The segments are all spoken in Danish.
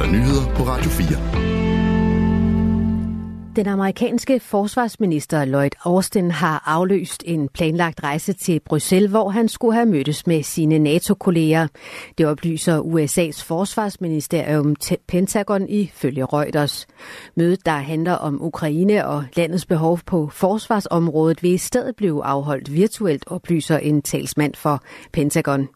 der nyheder på Radio 4. Den amerikanske forsvarsminister Lloyd Austin har afløst en planlagt rejse til Bruxelles, hvor han skulle have mødtes med sine NATO-kolleger. Det oplyser USA's forsvarsministerium Pentagon ifølge Reuters. Mødet, der handler om Ukraine og landets behov på forsvarsområdet, vil i stedet blive afholdt virtuelt, oplyser en talsmand for Pentagon.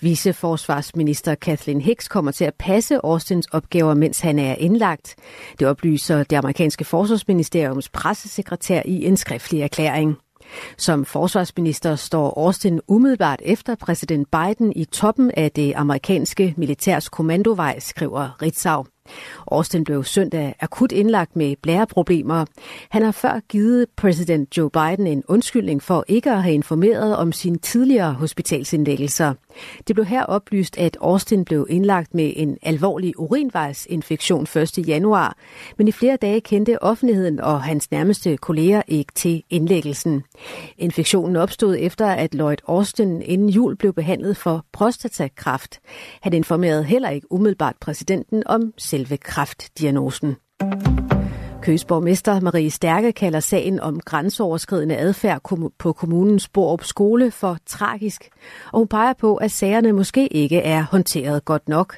Viceforsvarsminister Kathleen Hicks kommer til at passe Austins opgaver, mens han er indlagt. Det oplyser det amerikanske forsvarsministeriums pressesekretær i en skriftlig erklæring. Som forsvarsminister står Austin umiddelbart efter præsident Biden i toppen af det amerikanske militærs kommandovej, skriver Ritzau. Austin blev søndag akut indlagt med blæreproblemer. Han har før givet præsident Joe Biden en undskyldning for ikke at have informeret om sine tidligere hospitalsindlæggelser. Det blev her oplyst, at Austin blev indlagt med en alvorlig urinvejsinfektion 1. januar, men i flere dage kendte offentligheden og hans nærmeste kolleger ikke til indlæggelsen. Infektionen opstod efter, at Lloyd Austin inden jul blev behandlet for prostatakræft. Han informerede heller ikke umiddelbart præsidenten om selve kraftdiagnosen. Køsborgmester Marie Stærke kalder sagen om grænseoverskridende adfærd på kommunens Borup skole for tragisk, og hun peger på, at sagerne måske ikke er håndteret godt nok.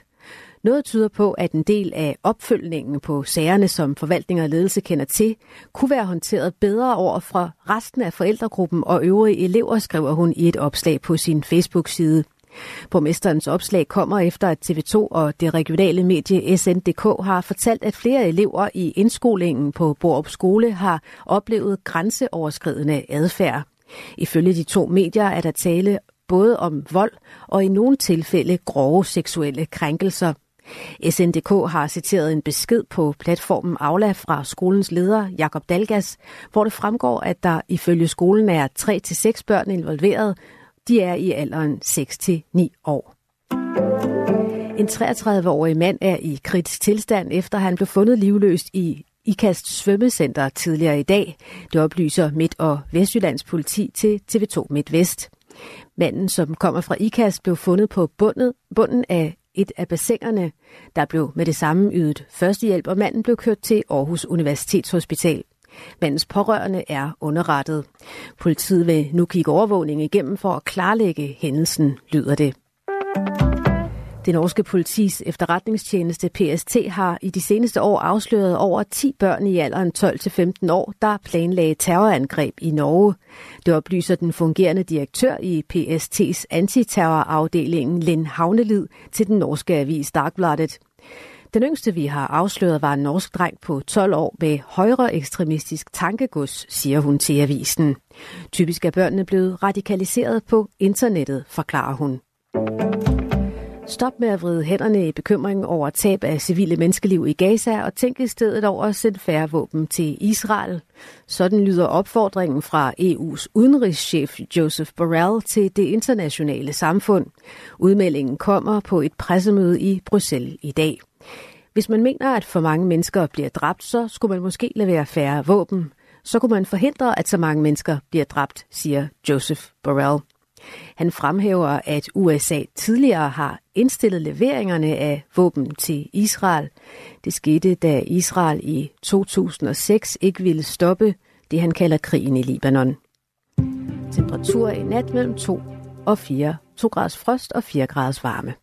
Noget tyder på, at en del af opfølgningen på sagerne, som forvaltning og ledelse kender til, kunne være håndteret bedre over fra resten af forældregruppen og øvrige elever, skriver hun i et opslag på sin Facebook-side. Borgmesterens opslag kommer efter, at TV2 og det regionale medie SNDK har fortalt, at flere elever i indskolingen på Borup Skole har oplevet grænseoverskridende adfærd. Ifølge de to medier er der tale både om vold og i nogle tilfælde grove seksuelle krænkelser. SNDK har citeret en besked på platformen Aula fra skolens leder Jakob Dalgas, hvor det fremgår, at der ifølge skolen er 3-6 børn involveret, de er i alderen 6-9 år. En 33-årig mand er i kritisk tilstand, efter han blev fundet livløst i IKAST svømmecenter tidligere i dag. Det oplyser Midt- og Vestjyllands politi til TV2 MidtVest. Manden, som kommer fra IKAST, blev fundet på bundet, bunden af et af bassinerne. Der blev med det samme ydet førstehjælp, og manden blev kørt til Aarhus Universitetshospital. Mandens pårørende er underrettet. Politiet vil nu kigge overvågning igennem for at klarlægge hændelsen, lyder det. Det norske politis efterretningstjeneste PST har i de seneste år afsløret over 10 børn i alderen 12-15 år, der planlagde terrorangreb i Norge. Det oplyser den fungerende direktør i PST's antiterrorafdelingen Lind Havnelid til den norske avis Dagbladet. Den yngste, vi har afsløret, var en norsk dreng på 12 år med højre ekstremistisk tankegods, siger hun til avisen. Typisk er børnene blevet radikaliseret på internettet, forklarer hun. Stop med at vride hænderne i bekymring over tab af civile menneskeliv i Gaza og tænk i stedet over at sende færre våben til Israel. Sådan lyder opfordringen fra EU's udenrigschef Joseph Borrell til det internationale samfund. Udmeldingen kommer på et pressemøde i Bruxelles i dag. Hvis man mener, at for mange mennesker bliver dræbt, så skulle man måske levere færre våben. Så kunne man forhindre, at så mange mennesker bliver dræbt, siger Joseph Borrell. Han fremhæver, at USA tidligere har indstillet leveringerne af våben til Israel. Det skete, da Israel i 2006 ikke ville stoppe det, han kalder krigen i Libanon. Temperatur i nat mellem 2 og 4, 2 graders frost og 4 graders varme.